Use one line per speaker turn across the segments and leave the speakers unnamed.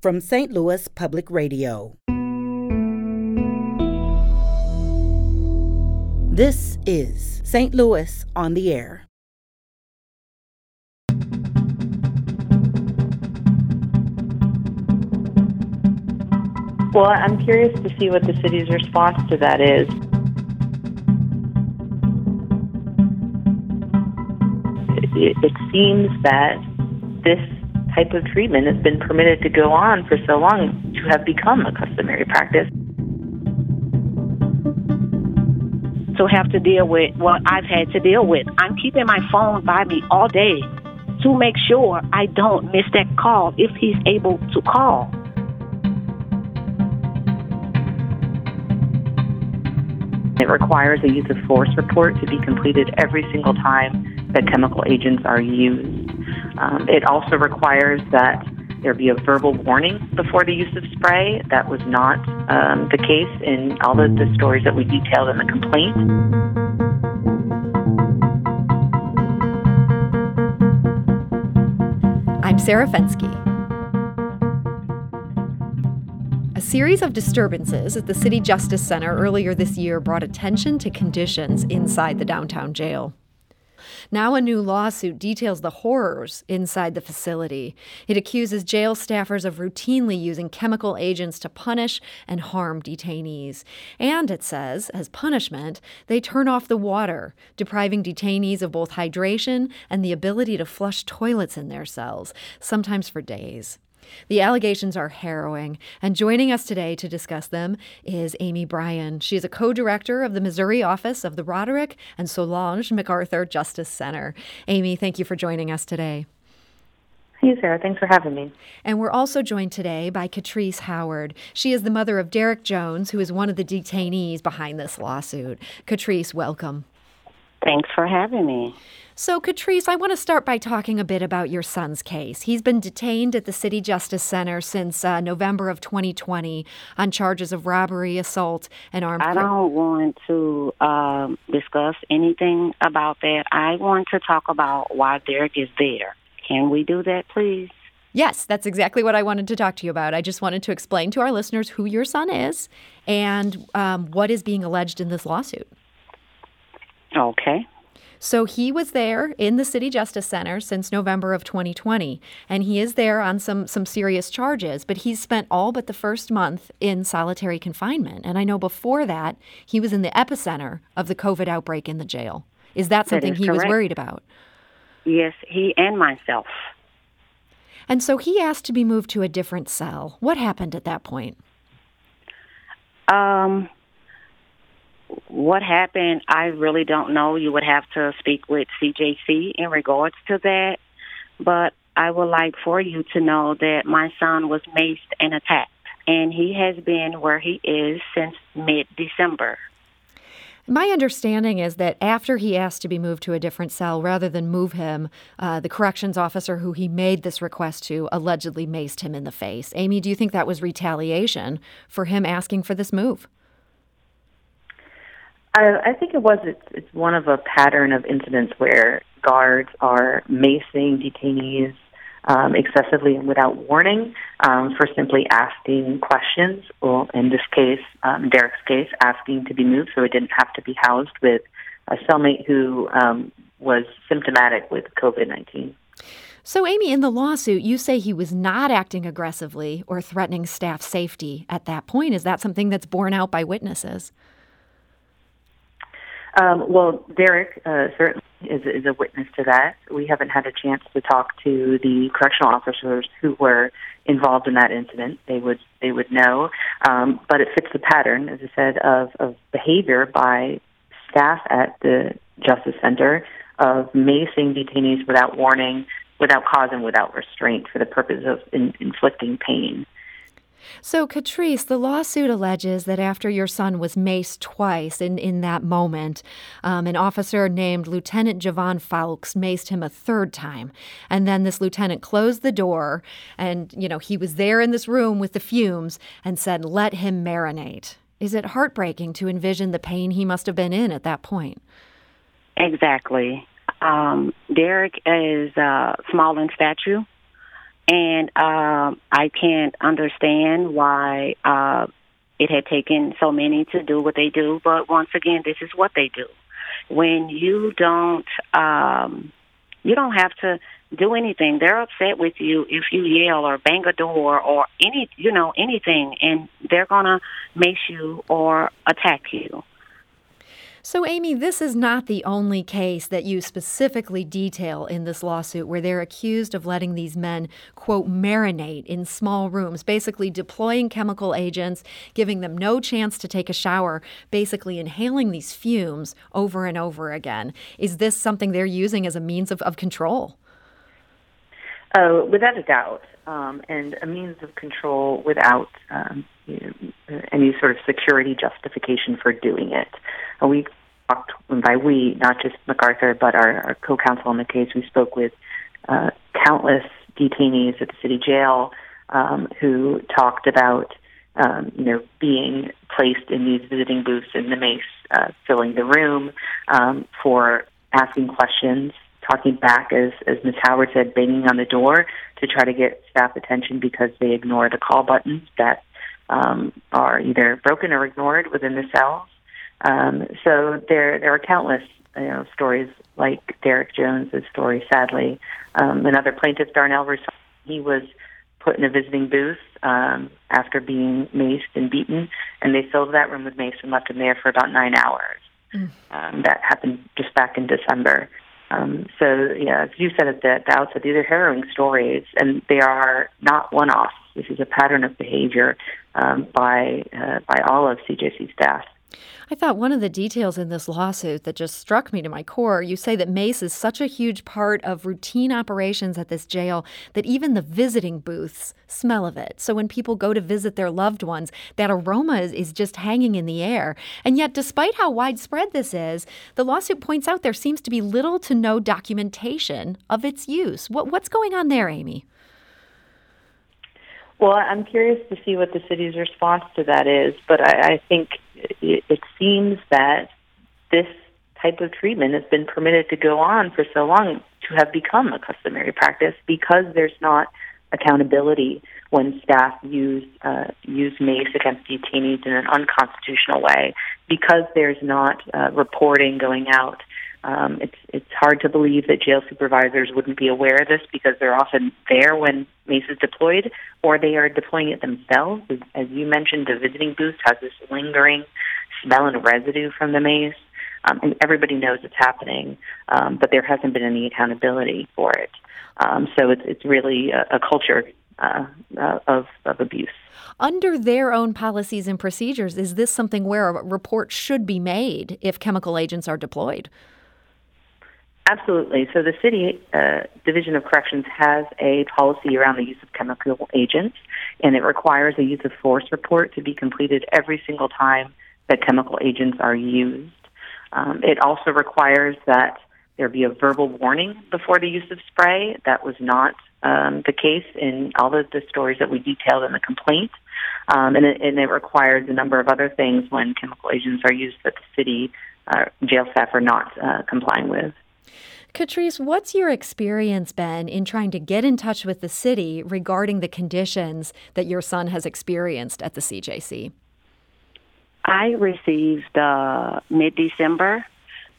from St. Louis Public Radio. This is St. Louis on the Air.
Well, I'm curious to see what the city's response to that is. It, it seems that this type of treatment has been permitted to go on for so long to have become a customary practice.
To have to deal with what I've had to deal with. I'm keeping my phone by me all day to make sure I don't miss that call if he's able to call.
It requires a use of force report to be completed every single time that chemical agents are used. Um, it also requires that there be a verbal warning before the use of spray. That was not um, the case in all the, the stories that we detailed in the complaint.
I'm Sarah Fenske. A series of disturbances at the City Justice Center earlier this year brought attention to conditions inside the downtown jail. Now, a new lawsuit details the horrors inside the facility. It accuses jail staffers of routinely using chemical agents to punish and harm detainees. And it says, as punishment, they turn off the water, depriving detainees of both hydration and the ability to flush toilets in their cells, sometimes for days. The allegations are harrowing, and joining us today to discuss them is Amy Breihan. She is a co director of the Missouri office of the Roderick and Solange MacArthur Justice Center. Amy, thank you for joining us today.
Hey, Sarah. Thanks for having me.
And we're also joined today by Catrice Howard. She is the mother of Derek Jones, who is one of the detainees behind this lawsuit. Catrice, welcome.
Thanks for having me.
So, Catrice, I want to start by talking a bit about your son's case. He's been detained at the City Justice Center since uh, November of 2020 on charges of robbery, assault, and armed.
I don't want to um, discuss anything about that. I want to talk about why Derek is there. Can we do that, please?
Yes, that's exactly what I wanted to talk to you about. I just wanted to explain to our listeners who your son is and um, what is being alleged in this lawsuit.
Okay.
So he was there in the City Justice Center since November of 2020, and he is there on some some serious charges. But he's spent all but the first month in solitary confinement, and I know before that he was in the epicenter of the COVID outbreak in the jail. Is that something
that is
he
correct.
was worried about?
Yes, he and myself.
And so he asked to be moved to a different cell. What happened at that point?
Um, what happened, I really don't know. You would have to speak with CJC in regards to that. But I would like for you to know that my son was maced and attacked, and he has been where he is since mid December.
My understanding is that after he asked to be moved to a different cell, rather than move him, uh, the corrections officer who he made this request to allegedly maced him in the face. Amy, do you think that was retaliation for him asking for this move?
I, I think it was. It's, it's one of a pattern of incidents where guards are macing detainees um, excessively and without warning um, for simply asking questions. Well, in this case, um, Derek's case, asking to be moved so it didn't have to be housed with a cellmate who um, was symptomatic with COVID 19.
So, Amy, in the lawsuit, you say he was not acting aggressively or threatening staff safety at that point. Is that something that's borne out by witnesses?
Um, well, Derek uh, certainly is, is a witness to that. We haven't had a chance to talk to the correctional officers who were involved in that incident. They would they would know, um, but it fits the pattern, as I said, of, of behavior by staff at the Justice Center of macing detainees without warning, without cause, and without restraint for the purpose of in, inflicting pain.
So, Catrice, the lawsuit alleges that after your son was maced twice in, in that moment, um, an officer named Lieutenant Javon Fowlks maced him a third time. And then this lieutenant closed the door, and, you know, he was there in this room with the fumes and said, let him marinate. Is it heartbreaking to envision the pain he must have been in at that point?
Exactly. Um, Derek is uh, small in stature, and um, I can't understand why uh, it had taken so many to do what they do. But once again, this is what they do. When you don't, um, you don't have to do anything. They're upset with you if you yell or bang a door or any, you know, anything, and they're gonna mace you or attack you.
So, Amy, this is not the only case that you specifically detail in this lawsuit where they're accused of letting these men, quote, marinate in small rooms, basically deploying chemical agents, giving them no chance to take a shower, basically inhaling these fumes over and over again. Is this something they're using as a means of, of control?
Uh, without a doubt, um, and a means of control without um, you know, any sort of security justification for doing it. We talked, and by we, not just MacArthur, but our, our co-counsel on the case, we spoke with uh, countless detainees at the city jail um, who talked about, um, you know, being placed in these visiting booths in the mace, uh, filling the room um, for asking questions, talking back, as, as Ms. Howard said, banging on the door to try to get staff attention because they ignore the call buttons that um, are either broken or ignored within the cells. Um, so there, there are countless you know, stories like Derek Jones's story. Sadly, um, another plaintiff, Darnell Rousseau, he was put in a visiting booth um, after being maced and beaten, and they filled that room with mace and left him there for about nine hours. Mm. Um, that happened just back in December. Um, so, yeah, as you said at the, the outset, these are harrowing stories, and they are not one-offs. This is a pattern of behavior um, by uh, by all of CJC staff.
I thought one of the details in this lawsuit that just struck me to my core you say that mace is such a huge part of routine operations at this jail that even the visiting booths smell of it. So when people go to visit their loved ones, that aroma is, is just hanging in the air. And yet, despite how widespread this is, the lawsuit points out there seems to be little to no documentation of its use. What, what's going on there, Amy?
Well, I'm curious to see what the city's response to that is, but I, I think it, seems that this type of treatment has been permitted to go on for so long to have become a customary practice because there's not accountability when staff use uh, use mace against detainees in an unconstitutional way because there's not uh, reporting going out um, it's it's hard to believe that jail supervisors wouldn't be aware of this because they're often there when mace is deployed, or they are deploying it themselves. As, you mentioned, the visiting booth has this lingering smell and residue from the mace, um, and everybody knows it's happening, um, but there hasn't been any accountability for it. Um, so it's it's really a, a culture uh, uh, of of abuse.
Under their own policies and procedures, is this something where a report should be made if chemical agents are deployed?
Absolutely. So the city uh, division of corrections has a policy around the use of chemical agents, and it requires a use of force report to be completed every single time that chemical agents are used. Um, it also requires that there be a verbal warning before the use of spray. That was not um, the case in all of the stories that we detailed in the complaint. Um, and, it, and, it, requires a number of other things when chemical agents are used that the city uh, jail staff are not uh, complying with.
Catrice, what's your experience been in trying to get in touch with the city regarding the conditions that your son has experienced at the CJC?
I received uh, mid December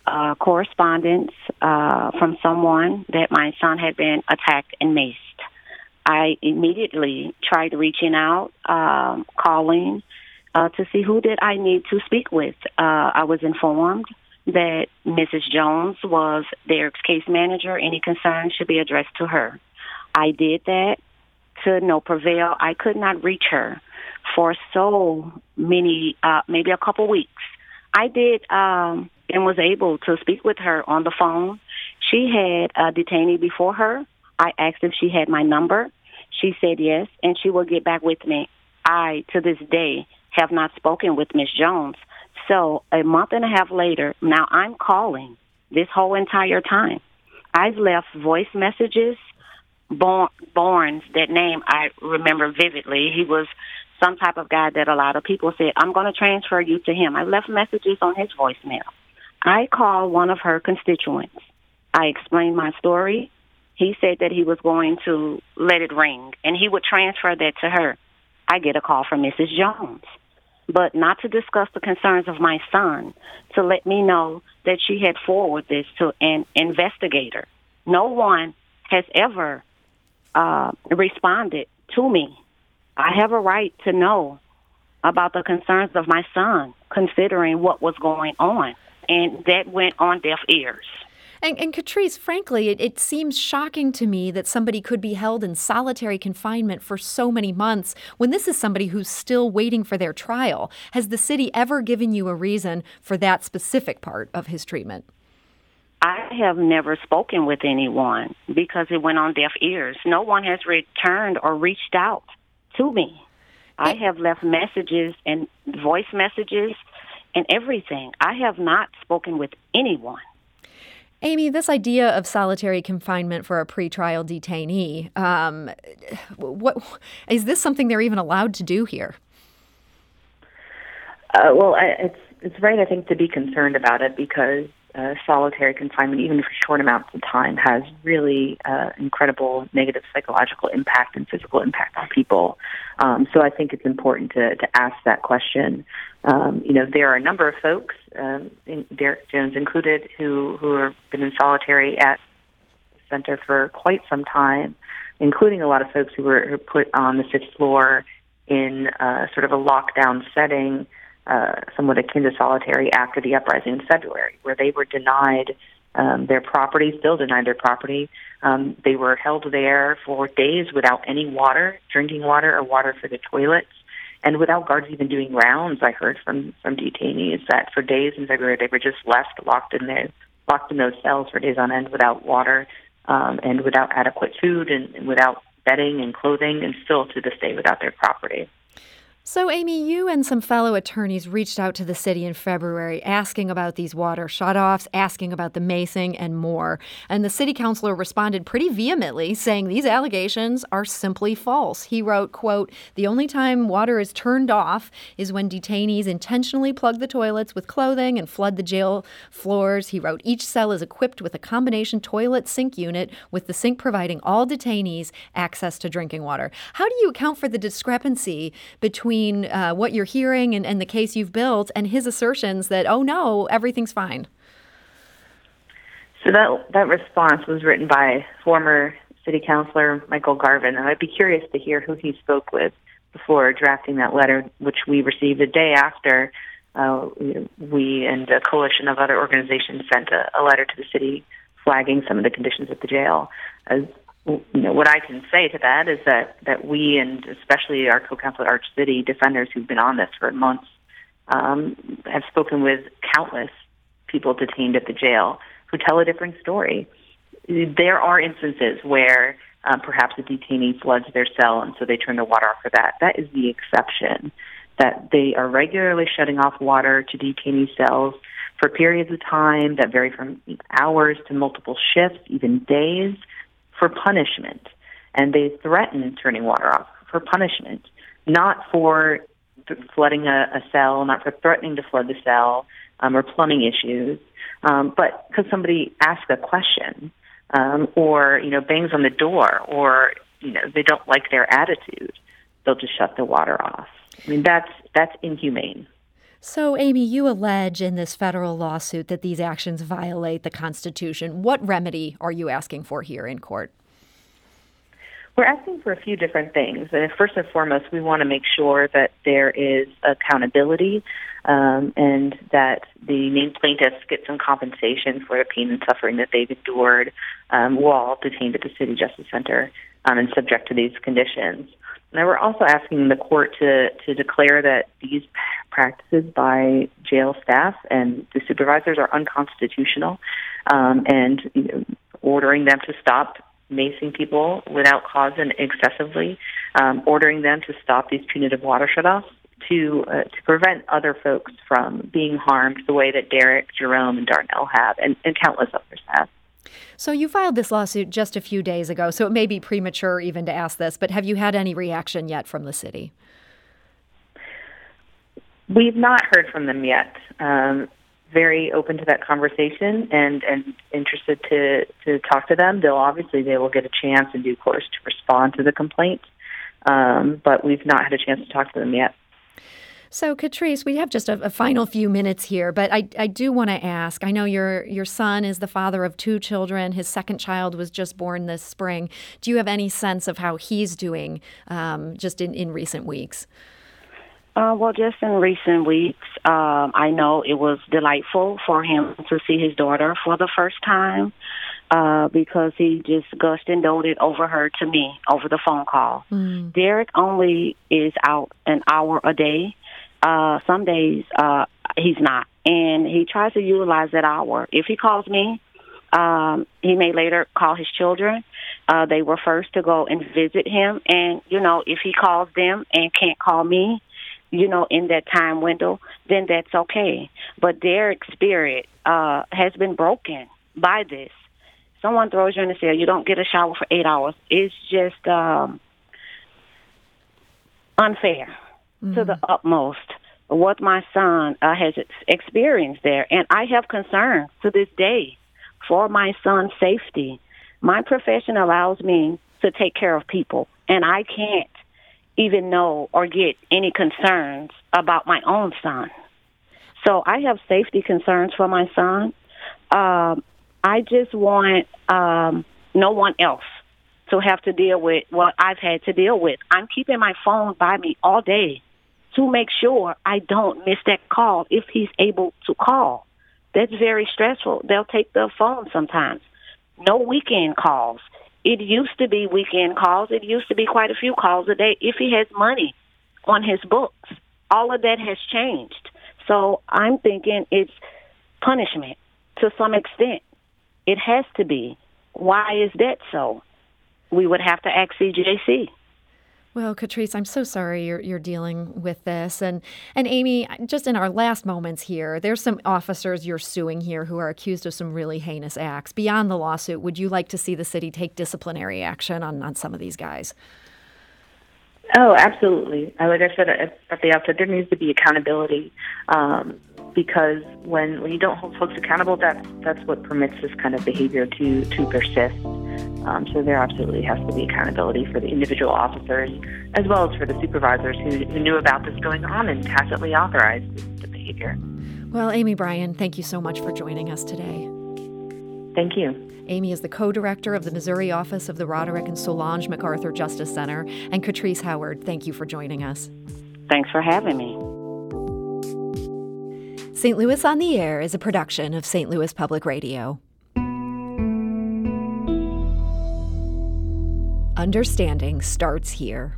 uh, correspondence uh, from someone that my son had been attacked and maced. I immediately tried reaching out, um, calling uh, to see who did I need to speak with. Uh, I was informed that Mrs. Jones was Derek's case manager. Any concerns should be addressed to her. I did that to no prevail. I could not reach her for so many, uh, maybe a couple weeks. I did um, and was able to speak with her on the phone. She had a detainee before her. I asked if she had my number. She said yes, and she will get back with me. I, to this day, have not spoken with Miss Jones. So a month and a half later, now I'm calling this whole entire time. I've left voice messages. Born, that name I remember vividly. He was some type of guy that a lot of people said, I'm going to transfer you to him. I left messages on his voicemail. I called one of her constituents. I explained my story. He said that he was going to let it ring and he would transfer that to her. I get a call from Mrs. Jones, but not to discuss the concerns of my son, to let me know that she had forwarded this to an investigator. No one has ever uh, responded to me. I have a right to know about the concerns of my son, considering what was going on. And that went on deaf ears.
And, and Catrice, frankly, it, it, seems shocking to me that somebody could be held in solitary confinement for so many months when this is somebody who's still waiting for their trial. Has the city ever given you a reason for that specific part of his treatment?
I have never spoken with anyone because it went on deaf ears. No one has returned or reached out to me. I have left messages and voice messages and everything. I have not spoken with anyone.
Amy, this idea of solitary confinement for a pretrial detainee, um, what is this something they're even allowed to do here?
Uh, well, I, it's it's right, I think, to be concerned about it because uh, solitary confinement, even for short amounts of time, has really uh, incredible negative psychological impact and physical impact on people. Um, so I think it's important to, to ask that question. Um, you know, there are a number of folks, um, Derek Jones included, who who have been in solitary at the center for quite some time, including a lot of folks who were put on the fifth floor in uh, sort of a lockdown setting uh, somewhat akin to solitary after the uprising in February, where they were denied um, their property, still denied their property. Um, they were held there for days without any water, drinking water, or water for the toilets, and without guards even doing rounds. I heard from from detainees that for days in February they were just left locked in there, locked in those cells for days on end without water um, and without adequate food and, and without bedding and clothing, and still to this day without their property.
So, Amy, you and some fellow attorneys reached out to the city in February asking about these water shutoffs, asking about the macing, and more. And the city counselor responded pretty vehemently, saying these allegations are simply false. He wrote, quote, The only time water is turned off is when detainees intentionally plug the toilets with clothing and flood the jail floors. He wrote, Each cell is equipped with a combination toilet sink unit, with the sink providing all detainees access to drinking water. How do you account for the discrepancy between between uh, what you're hearing and, and the case you've built and his assertions that, oh no, everything's fine?
So that that response was written by former city counselor Michael Garvin, and I'd be curious to hear who he spoke with before drafting that letter, which we received a day after uh, we and a coalition of other organizations sent a, a letter to the city flagging some of the conditions at the jail. As you know, what I can say to that is that that we and especially our co-counsel at Arch City defenders who've been on this for months um, have spoken with countless people detained at the jail who tell a different story. There are instances where um, perhaps a detainee floods their cell and so they turn the water off for that. That is the exception. That they are regularly shutting off water to detainee cells for periods of time that vary from hours to multiple shifts, even days for punishment. And they threaten turning water off for punishment, not for flooding a, a cell, not for threatening to flood the cell um, or plumbing issues, um, but because somebody asks a question um, or you know bangs on the door or you know they don't like their attitude, they'll just shut the water off. I mean that's that's inhumane.
So, Amy, you allege in this federal lawsuit that these actions violate the Constitution. What remedy are you asking for here in court?
We're asking for a few different things. And first and foremost, we want to make sure that there is accountability um, and that the named plaintiffs get some compensation for the pain and suffering that they've endured um, while detained at the City Justice Center um, and subject to these conditions. Now, we're also asking the court to, to declare that these practices by jail staff and the supervisors are unconstitutional um, and you know, ordering them to stop macing people without cause and excessively, um, ordering them to stop these punitive water shutoffs to uh, to prevent other folks from being harmed the way that Derek, Jerome, and Darnell have, and, and countless others have.
So you filed this lawsuit just a few days ago, so it may be premature even to ask this, but have you had any reaction yet from the city?
We've not heard from them yet. Um, very open to that conversation and and interested to to talk to them. They'll obviously they will get a chance in due course to respond to the complaint, um, but we've not had a chance to talk to them yet.
So, Catrice, we have just a, a, final few minutes here, but I, I do want to ask. I know your your son is the father of two children. His second child was just born this spring. Do you have any sense of how he's doing um, just in, in recent weeks?
Uh, well, just in recent weeks, um, I know it was delightful for him to see his daughter for the first time uh, because he just gushed and doted over her to me over the phone call. Mm. Derek only is out an hour a day. Uh, some days uh, he's not, and he tries to utilize that hour. If he calls me, um, he may later call his children. Uh, they were first to go and visit him, and you know if he calls them and can't call me, you know, in that time window, then that's okay. But their spirit uh, has been broken by this. Someone throws you in the cell, you don't get a shower for eight hours. It's just um, unfair mm-hmm. to the utmost what my son uh, has experienced there. And I have concerns to this day for my son's safety. My profession allows me to take care of people, and I can't even know or get any concerns about my own son. So I have safety concerns for my son. Um, I just want um, no one else to have to deal with what I've had to deal with. I'm keeping my phone by me all day to make sure I don't miss that call if he's able to call. That's very stressful. They'll take the phone sometimes. No weekend calls. It used to be weekend calls. It used to be quite a few calls a day if he has money on his books. All of that has changed. So I'm thinking it's punishment to some extent. It has to be. Why is that so? We would have to ask CJC.
Well, Catrice, I'm so sorry you're you're dealing with this, and and Amy, just in our last moments here, there's some officers you're suing here who are accused of some really heinous acts. Beyond the lawsuit, would you like to see the city take disciplinary action on on some of these guys?
Oh, absolutely. Like I said at the outset, there needs to be accountability um, because when when you don't hold folks accountable, that's that's what permits this kind of behavior to to persist. Um, so there absolutely has to be accountability for the individual officers as well as for the supervisors who, who knew about this going on and tacitly authorized the behavior.
Well, Amy Breihan, thank you so much for joining us today.
Thank you.
Amy is the co director of the Missouri office of the Roderick and Solange MacArthur Justice Center. And Catrice Howard, thank you for joining us.
Thanks for having me.
St. Louis on the Air is a production of St. Louis Public Radio. Understanding starts here.